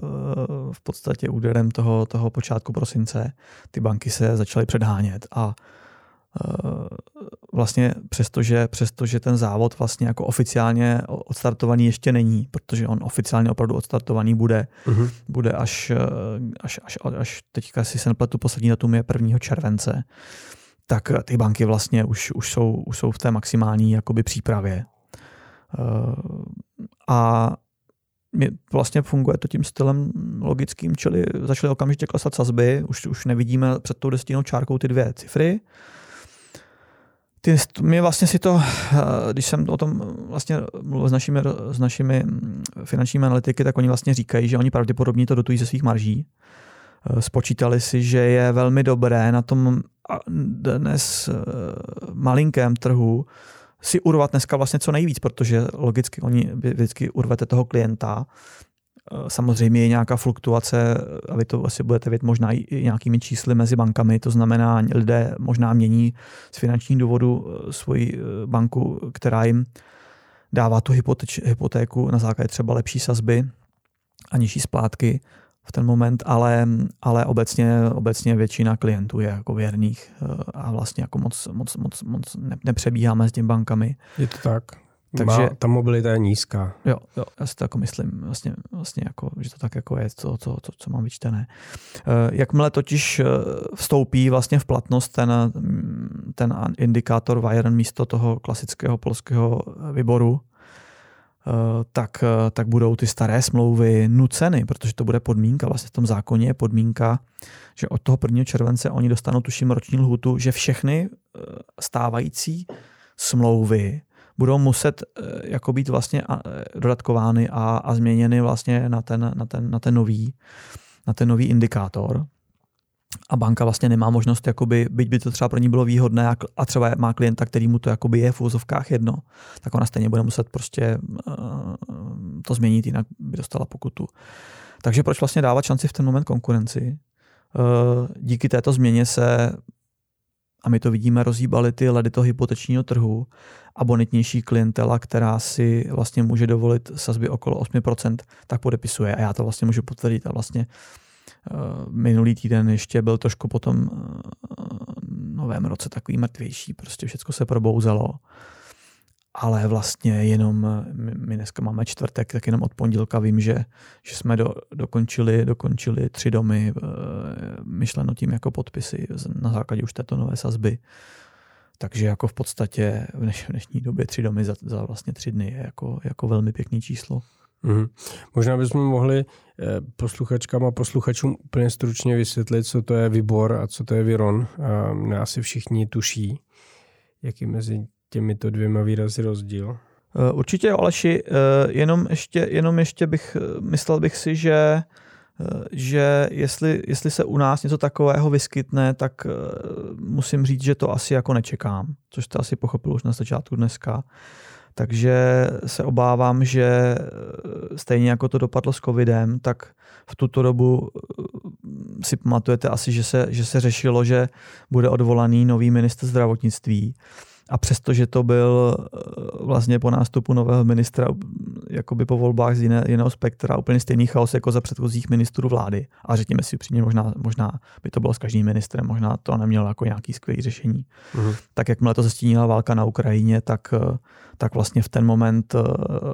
v podstatě úderem toho, toho počátku prosince. Ty banky se začaly předhánět a Eh, vlastně přestože, přestože ten závod vlastně jako oficiálně odstartovaný ještě není, protože on oficiálně opravdu odstartovaný bude, uh-huh. bude až, eh, až, až, až teďka si se nepletu, poslední datum je 1. července, tak ty banky vlastně už, už, jsou, už jsou v té maximální jakoby přípravě. Eh, a vlastně funguje to tím stylem logickým, čili začaly okamžitě klesat sazby, už, už nevidíme před tou desetinou čárkou ty dvě cifry, ty, my vlastně si to, eh, když jsem o tom vlastně mluvil s našimi, s našimi mm, finančními analytiky, tak oni vlastně říkají, že oni pravděpodobně to dotují ze svých marží. Eh, spočítali si, že je velmi dobré na tom dnes eh, malinkém trhu si urvat dneska vlastně co nejvíc, protože logicky oni vždycky urvete toho klienta, Samozřejmě je nějaká fluktuace, a vy to asi budete vědět možná i nějakými čísly mezi bankami, to znamená, lidé možná mění z finančních důvodů eh, svoji eh, banku, která jim dává tu hypotéku na základě třeba lepší sazby a nižší splátky v ten moment, ale, ale obecně, obecně většina klientů je jako věrných eh, a vlastně jako moc, moc, moc, moc nepřebíháme s těmi bankami. Je to tak. Takže Má, ta mobilita je nízká. Jo, jo, já si to jako myslím, vlastně, vlastně jako, že to tak jako je, co, co, co, co mám vyčtené. Eh, jakmile totiž eh, vstoupí vlastně v platnost ten, ten indikátor Wiren místo toho klasického polského výboru, eh, tak, tak budou ty staré smlouvy nuceny, protože to bude podmínka, vlastně v tom zákoně je podmínka, že od toho 1. července oni dostanou tuším roční lhutu, že všechny stávající smlouvy budou muset eh, jako být vlastně dodatkovány a, a změněny vlastně na ten, na ten, na ten nový na ten nový indikátor. A banka vlastně nemá možnost, jakoby, byť by to třeba pro ní bylo výhodné a třeba má klienta, který mu to jakoby je v úzovkách jedno, tak ona stejně bude muset prostě uh, to změnit, jinak by dostala pokutu. Takže proč vlastně dávat šanci v ten moment konkurenci? Uh, díky této změně se a my to vidíme, rozhýbaly ty ledy toho hypotečního trhu a bonitnější klientela, která si vlastně může dovolit sazby okolo 8%, tak podepisuje. A já to vlastně můžu potvrdit. A vlastně uh, minulý týden ještě byl trošku po tom uh, novém roce takový mrtvější. Prostě všechno se probouzelo ale vlastně jenom, my dneska máme čtvrtek, tak jenom od pondělka vím, že, že jsme do, dokončili, dokončili tři domy, eh, myšleno tím jako podpisy na základě už této nové sazby. Takže jako v podstatě v dnešní době tři domy za, za vlastně tři dny je jako, jako velmi pěkný číslo. Mm-hmm. Možná bychom mohli eh, posluchačkám a posluchačům úplně stručně vysvětlit, co to je Vibor a co to je Viron. Ne asi všichni tuší, jaký mezi těmito dvěma výrazy rozdíl? Eh, určitě, Aleši, eh, jenom ještě, jenom ještě bych, myslel bych si, že že jestli, jestli se u nás něco takového vyskytne, tak musím říct, že to asi jako nečekám, což jste asi pochopil už na začátku dneska. Takže se obávám, že stejně jako to dopadlo s covidem, tak v tuto dobu si pamatujete asi, že se, že se řešilo, že bude odvolaný nový minister zdravotnictví a přesto, že to byl eh, vlastně po nástupu nového ministra, jakoby po volbách z jiné, jiného spektra, úplně stejný chaos jako za předchozích ministrů vlády. A řekněme si upřímně, možná, možná by to bylo s každým ministrem, možná to nemělo jako nějaký skvělý řešení. Uh-huh. Tak jakmile to zastínila válka na Ukrajině, tak, eh, tak vlastně v ten moment, eh,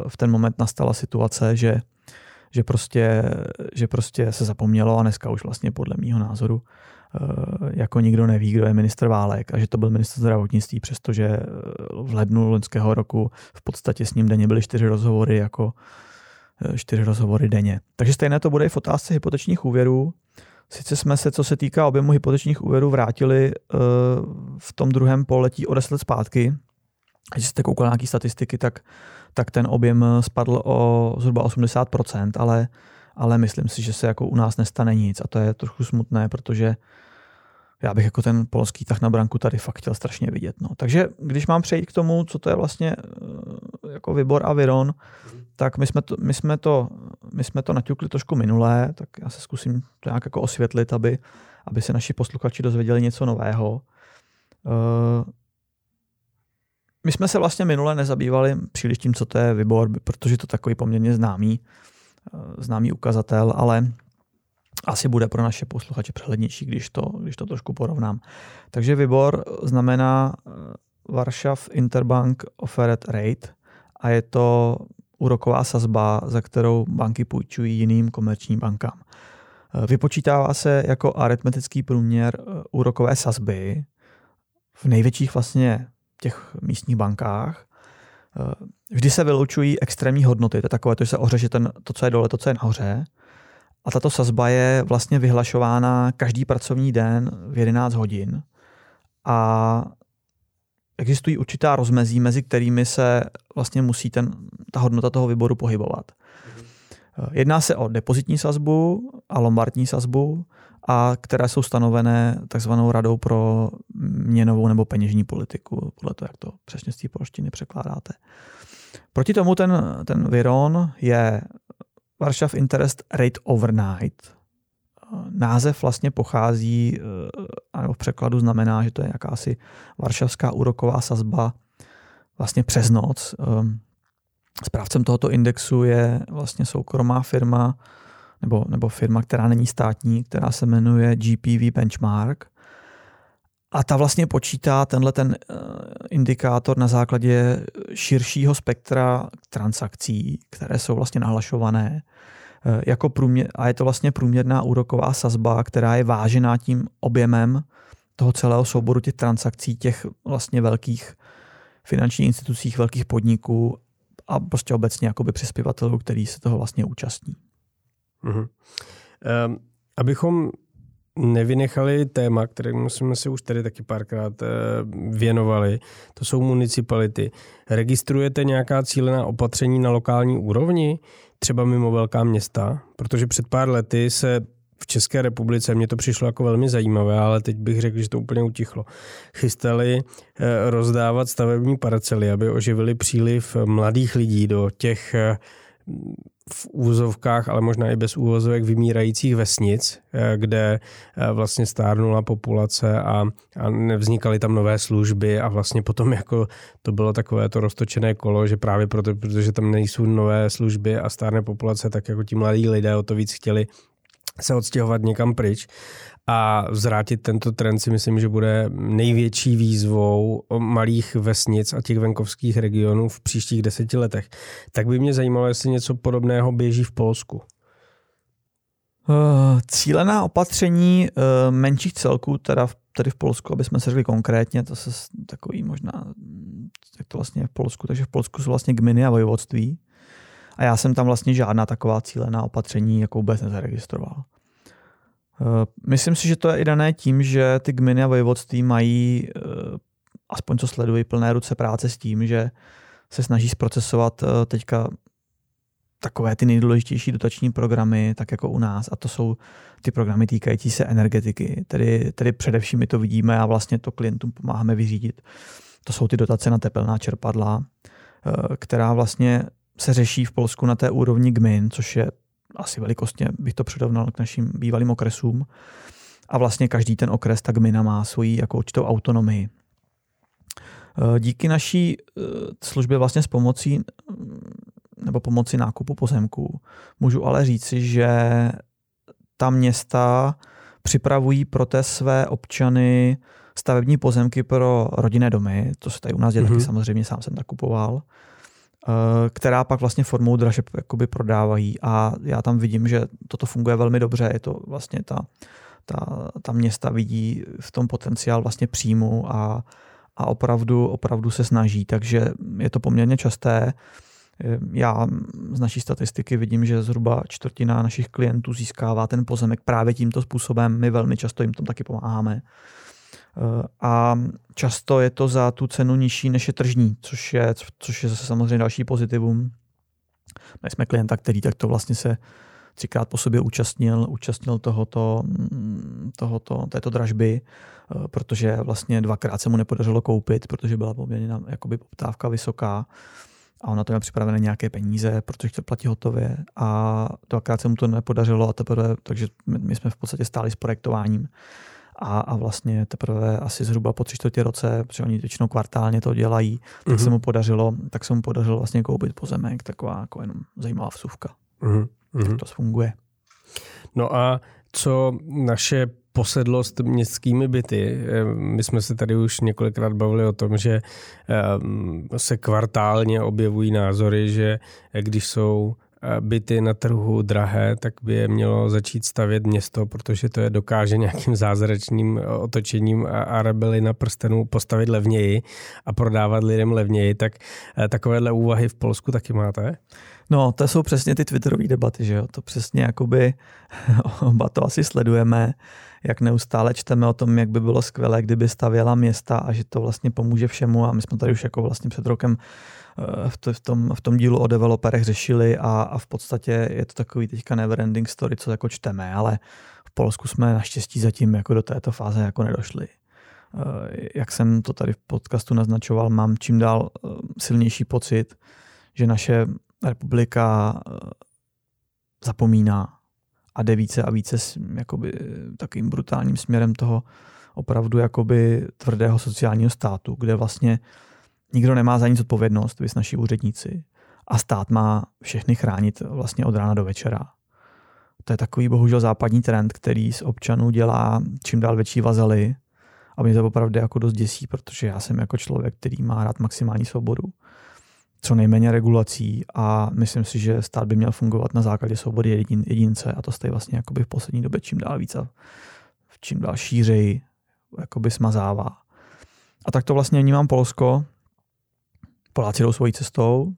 v ten moment nastala situace, že že prostě, že prostě se zapomnělo a dneska už vlastně podle mýho názoru Eh, jako nikdo neví, kdo je ministr Válek a že to byl ministr zdravotnictví, přestože eh, v lednu loňského roku v podstatě s ním denně byly čtyři rozhovory jako eh, čtyři rozhovory denně. Takže stejné to bude i v otázce hypotečních úvěrů. Sice jsme se, co se týká objemu hypotečních úvěrů, vrátili v tom druhém poletí o 10 let zpátky. Když jste koukali nějaké statistiky, tak, tak ten objem spadl o zhruba 80%, ale ale myslím si, že se jako u nás nestane nic a to je trochu smutné, protože já bych jako ten polský tah na branku tady fakt chtěl strašně vidět. No. Takže když mám přejít k tomu, co to je vlastně, eh, jako Vibor a Viron, tak my jsme to, my jsme to, my jsme to naťukli trošku minulé, tak já se zkusím to nějak jako osvětlit, aby, aby se naši posluchači dozvěděli něco nového. Uh, my jsme se vlastně minule nezabývali příliš tím, co to je Vibor, protože to je takový poměrně známý, uh, známý ukazatel, ale asi bude pro naše posluchače přehlednější, když to, když to trošku porovnám. Takže Vibor znamená Varšav Interbank Offered Rate a je to úroková sazba, za kterou banky půjčují jiným komerčním bankám. Vypočítává se jako aritmetický průměr eh, úrokové sazby v největších vlastně těch místních bankách. Eh, vždy se vylučují extrémní hodnoty, to je takové, to, že se ohře, že ten, to, co je dole, to, co je nahoře. A tato sazba je vlastně vyhlašována každý pracovní den v 11 hodin. A existují určitá rozmezí, mezi kterými se vlastně musí ten, ta hodnota toho výboru pohybovat. Jedná se o depozitní sazbu a lombardní sazbu, a které jsou stanovené takzvanou radou pro měnovou nebo peněžní politiku, podle toho, jak to přesně z té polštiny překládáte. Proti tomu ten, ten Viron je Warsaw Interest Rate Overnight, název vlastně pochází, eh, nebo v překladu znamená, že to je jakási varšavská úroková sazba vlastně přes noc. Ehm, správcem tohoto indexu je vlastně soukromá firma, nebo, nebo firma, která není státní, která se jmenuje GPV Benchmark. A ta vlastně počítá tenhle ten eh, indikátor na základě širšího spektra transakcí, které jsou vlastně nahlašované Eh, jako průměr, a je to vlastně průměrná úroková sazba, která je vážená tím objemem toho celého souboru těch transakcí těch vlastně velkých finančních institucích, velkých podniků a prostě obecně jakoby přispěvatelů, který se toho vlastně účastní. Mm-hmm. Um, abychom nevynechali téma, kterému jsme se už tady taky párkrát eh, věnovali, to jsou municipality. Registrujete nějaká cílená opatření na lokální úrovni? třeba mimo velká města, protože před pár lety se v České republice, mně to přišlo jako velmi zajímavé, ale teď bych řekl, že to úplně utichlo. Chystali eh, rozdávat stavební parcely, aby oživili příliv mladých lidí do těch eh, v úvozovkách, ale možná i bez úvozovek vymírajících vesnic, eh, kde eh, vlastně stárnula populace a, a nevznikaly tam nové služby a vlastně potom jako to bylo takové to roztočené kolo, že právě proto, protože tam nejsou nové služby a stárné populace, tak jako ti mladí lidé o to víc chtěli se odstěhovat někam pryč a zvrátit tento trend si myslím, že bude největší výzvou malých vesnic a těch venkovských regionů v příštích deseti letech. Tak by mě zajímalo, jestli něco podobného běží v Polsku. Uh, cílená opatření uh, menších celků, teda v, tedy v Polsku, aby jsme se řekli konkrétně, to se takový možná, jak to vlastně je v Polsku, takže v Polsku jsou vlastně gminy a vojvodství. A já jsem tam vlastně žádná taková cílená opatření jako vůbec nezaregistroval. Eh, myslím si, že to je i dané tím, že ty gminy a vojvodství mají, eh, aspoň co sledují, plné ruce práce s tím, že se snaží zprocesovat eh, teďka takové ty nejdůležitější dotační programy, tak jako u nás, a to jsou ty programy týkající se energetiky. Tedy, tedy především my to vidíme a vlastně to klientům pomáháme vyřídit. To jsou ty dotace na tepelná čerpadla, která vlastně se řeší v Polsku na té úrovni gmin, což je asi velikostně bych to předovnal k našim bývalým okresům. A vlastně každý ten okres, tak gmina má svoji jako určitou autonomii. E, díky naší e, službě vlastně s pomocí nebo pomoci nákupu pozemků můžu ale říci, že ta města připravují pro té své občany stavební pozemky pro rodinné domy, to se tady u nás děje mm-hmm. taky mhm. samozřejmě, sám jsem tak kupoval. Eh, která pak vlastně formou dražeb jakoby prodávají a já tam vidím, že toto funguje velmi dobře, je to vlastně ta, ta, ta města vidí v tom potenciál vlastně příjmu a, a opravdu, opravdu se snaží, takže je to poměrně časté. Eh, já z naší statistiky vidím, že zhruba čtvrtina našich klientů získává ten pozemek právě tímto způsobem. My velmi často jim tom taky pomáháme. Eh, a často je to za tu cenu nižší než je tržní, což je, což je zase samozřejmě další pozitivum. My jsme klienta, který takto vlastně se třikrát po sobě účastnil, účastnil tohoto, mm, tohoto, této dražby, eh, protože vlastně dvakrát se mu nepodařilo koupit, protože byla poměrně jakoby poptávka vysoká. a on na to měl připravené nějaké peníze, protože chtěl platit hotově a dvakrát se mu to nepodařilo a teprve, takže my jsme v podstatě stáli s projektováním a, a vlastně teprve asi zhruba po tři čtvrtě roce, protože oni většinou kvartálně to dělají, tak mm-hmm. se mu podařilo, tak se mu podařilo vlastně koupit pozemek, taková jako jenom zajímavá vsuvka. Mm-hmm. Tak to funguje. No a co naše posedlost městskými byty. Eh, my jsme se tady už několikrát bavili o tom, že eh, se kvartálně objevují názory, že když jsou eh, byty na trhu drahé, tak by je mělo začít stavět město, protože to je dokáže nějakým zázračným otočením a rebeli na prstenu postavit levněji a prodávat lidem levněji. Tak takovéhle úvahy v Polsku taky máte? No, to jsou přesně ty twitterové debaty, že jo? To přesně jakoby oba to asi sledujeme, jak neustále čteme o tom, jak by bylo skvělé, kdyby stavěla města a že to vlastně pomůže všemu a my jsme tady už jako vlastně před rokem eh, v, to, v, tom, v tom dílu o developerech řešili a, a v podstatě je to takový teďka never ending story, co jako čteme, ale v Polsku jsme naštěstí zatím jako do této fáze jako nedošli. Eh, jak jsem to tady v podcastu naznačoval, mám čím dál eh, silnější pocit, že naše republika zapomíná a jde více a více jakoby, takým brutálním směrem toho opravdu jakoby tvrdého sociálního státu, kde vlastně nikdo nemá za nic odpovědnost, vy naši úředníci, a stát má všechny chránit vlastně od rána do večera. To je takový bohužel západní trend, který z občanů dělá čím dál větší vazely a mě to opravdu jako dost děsí, protože já jsem jako člověk, který má rád maximální svobodu co nejméně regulací a myslím si, že stát by měl fungovat na základě svobody jedin, jedince a to stojí vlastně jakoby v poslední době čím dál víc a čím dál šířej jakoby smazává. A tak to vlastně vnímám Polsko. Poláci jdou svojí cestou,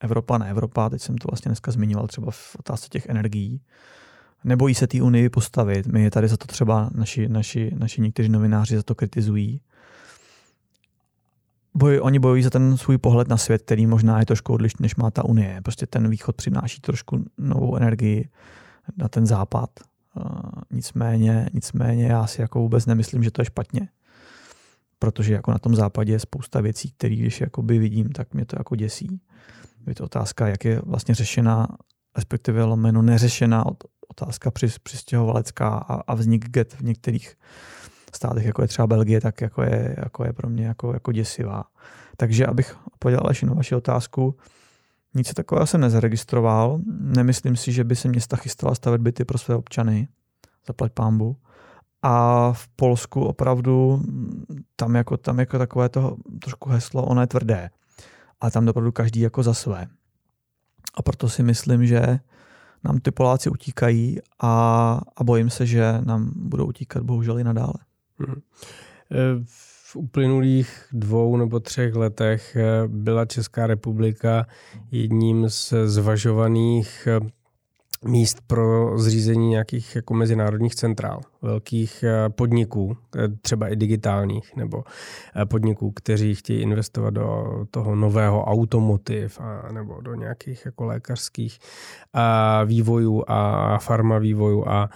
Evropa ne Evropa, teď jsem to vlastně dneska zmiňoval třeba v otázce těch energií. Nebojí se té unii postavit. My tady za to třeba naši, naši, naši někteří novináři za to kritizují boj, oni bojují za ten svůj pohled na svět, který možná je trošku odlišný, než má ta Unie. Prostě ten východ přináší trošku novou energii na ten západ. Uh, nicméně, nicméně já si jako vůbec nemyslím, že to je špatně. Protože jako na tom západě je spousta věcí, které když jakoby vidím, tak mě to jako děsí. Je to otázka, jak je vlastně řešena, respektive lomeno neřešená otázka přistěhovalecká a, a vznik get v některých státech, jako je třeba Belgie, tak jako je, jako je pro mě jako, jako děsivá. Takže abych odpověděl Aleši na vaši otázku, nic takového jsem nezaregistroval. Nemyslím si, že by se města chystala stavět byty pro své občany. Zaplať pámbu. A v Polsku opravdu tam jako, tam jako takové to trošku heslo, ono je tvrdé. Ale tam opravdu každý jako za své. A proto si myslím, že nám ty Poláci utíkají a, a bojím se, že nám budou utíkat bohužel i nadále. Hmm. V uplynulých dvou nebo třech letech eh, byla Česká republika jedním z zvažovaných eh, míst pro zřízení nějakých jako mezinárodních centrál, velkých eh, podniků, eh, třeba i digitálních, nebo eh, podniků, kteří chtějí investovat do toho nového automotiv a, nebo do nějakých jako lékařských a vývojů a farma vývojů. A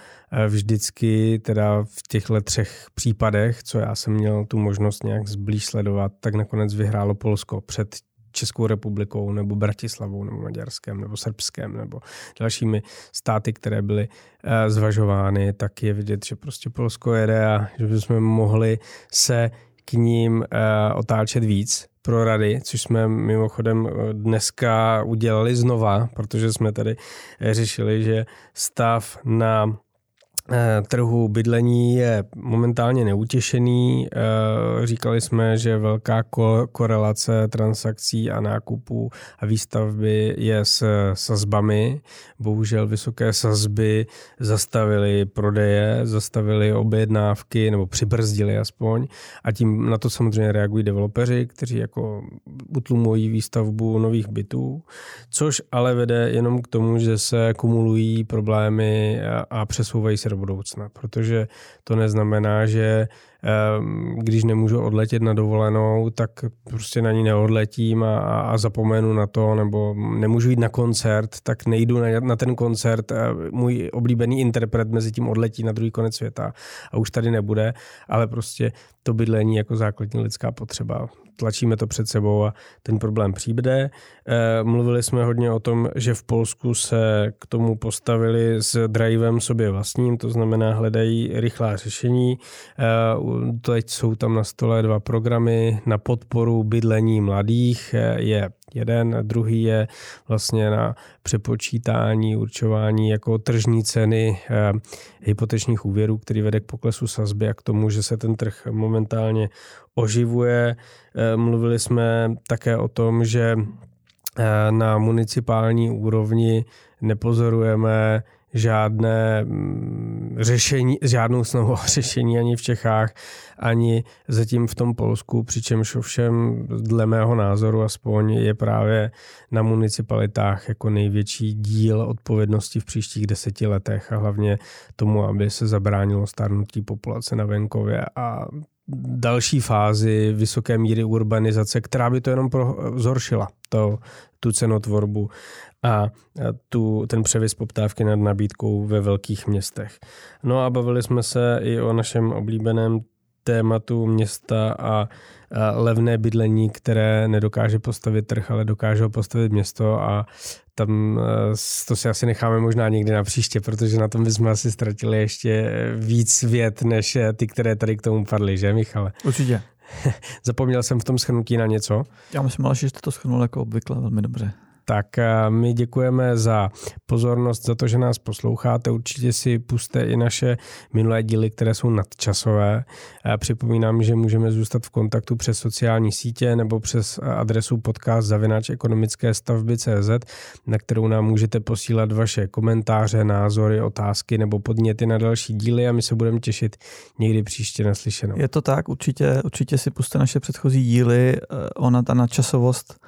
vždycky teda v těchto třech případech, co já jsem měl tu možnost nějak zblíž sledovat, tak nakonec vyhrálo Polsko před Českou republikou nebo Bratislavou nebo Maďarskem nebo Srbskem nebo dalšími státy, které byly uh, zvažovány, tak je vidět, že prostě Polsko jede a že bychom mohli se k ním uh, otáčet víc pro rady, což jsme mimochodem eh, dneska udělali znova, protože jsme tady řešili, že stav na Eh, trhu bydlení je momentálně neutěšený. Eh, říkali jsme, že velká korelace transakcí a nákupů a výstavby je s sazbami. Bohužel vysoké sazby zastavily prodeje, zastavily objednávky nebo přibrzdili aspoň a tím na to samozřejmě reagují developeři, kteří jako utlumují výstavbu nových bytů, což ale vede jenom k tomu, že se kumulují problémy a přesouvají se do budoucna, protože to neznamená, že když nemůžu odletět na dovolenou, tak prostě na ní neodletím a, a zapomenu na to, nebo nemůžu jít na koncert, tak nejdu na, na ten koncert. Můj oblíbený interpret mezi tím odletí na druhý konec světa a už tady nebude, ale prostě to bydlení jako základní lidská potřeba tlačíme to před sebou a ten problém přijde. Eh, mluvili jsme hodně o tom, že v Polsku se k tomu postavili s drivem sobě vlastním, to znamená hledají rychlá řešení. Eh, teď jsou tam na stole dva programy na podporu bydlení mladých. Eh, je jeden, druhý je vlastně na přepočítání, určování jako tržní ceny eh, hypotečních úvěrů, který vede k poklesu sazby a k tomu, že se ten trh momentálně oživuje. Eh, mluvili jsme také o tom, že eh, na municipální úrovni nepozorujeme žádné mm, řešení, žádnou snahu řešení ani v Čechách, ani zatím v tom Polsku, přičemž ovšem dle mého názoru aspoň je právě na municipalitách jako největší díl odpovědnosti v příštích deseti letech a hlavně tomu, aby se zabránilo stárnutí populace na venkově a další fázi vysoké míry urbanizace, která by to jenom zhoršila, to, tu cenotvorbu a tu, ten převis poptávky nad nabídkou ve velkých městech. No a bavili jsme se i o našem oblíbeném tématu města a, levné bydlení, které nedokáže postavit trh, ale dokáže ho postavit město a tam to si asi necháme možná někdy na příště, protože na tom bychom asi ztratili ještě víc vět, než ty, které tady k tomu padly, že Michale? Určitě. Zapomněl jsem v tom schrnutí na něco? Já myslím, že jste to schrnul jako obvykle velmi dobře tak eh, my děkujeme za pozornost, za to, že nás posloucháte. Určitě si puste i naše minulé díly, které jsou nadčasové. Připomínám, že můžeme zůstat v kontaktu přes sociální sítě nebo přes adresu podcast zavináč ekonomické stavby CZ, na kterou nám můžete posílat vaše komentáře, názory, otázky nebo podněty na další díly a my se budeme těšit někdy příště naslyšenou. Je to tak, určitě, určitě si puste naše předchozí díly. Eh, ona ta nadčasovost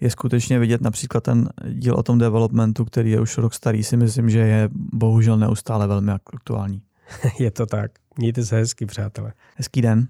je skutečně vidět například ten díl o tom developmentu, který je už rok starý, si myslím, že je bohužel neustále velmi aktuální. je to tak. Mějte se hezky, přátelé. Hezký den.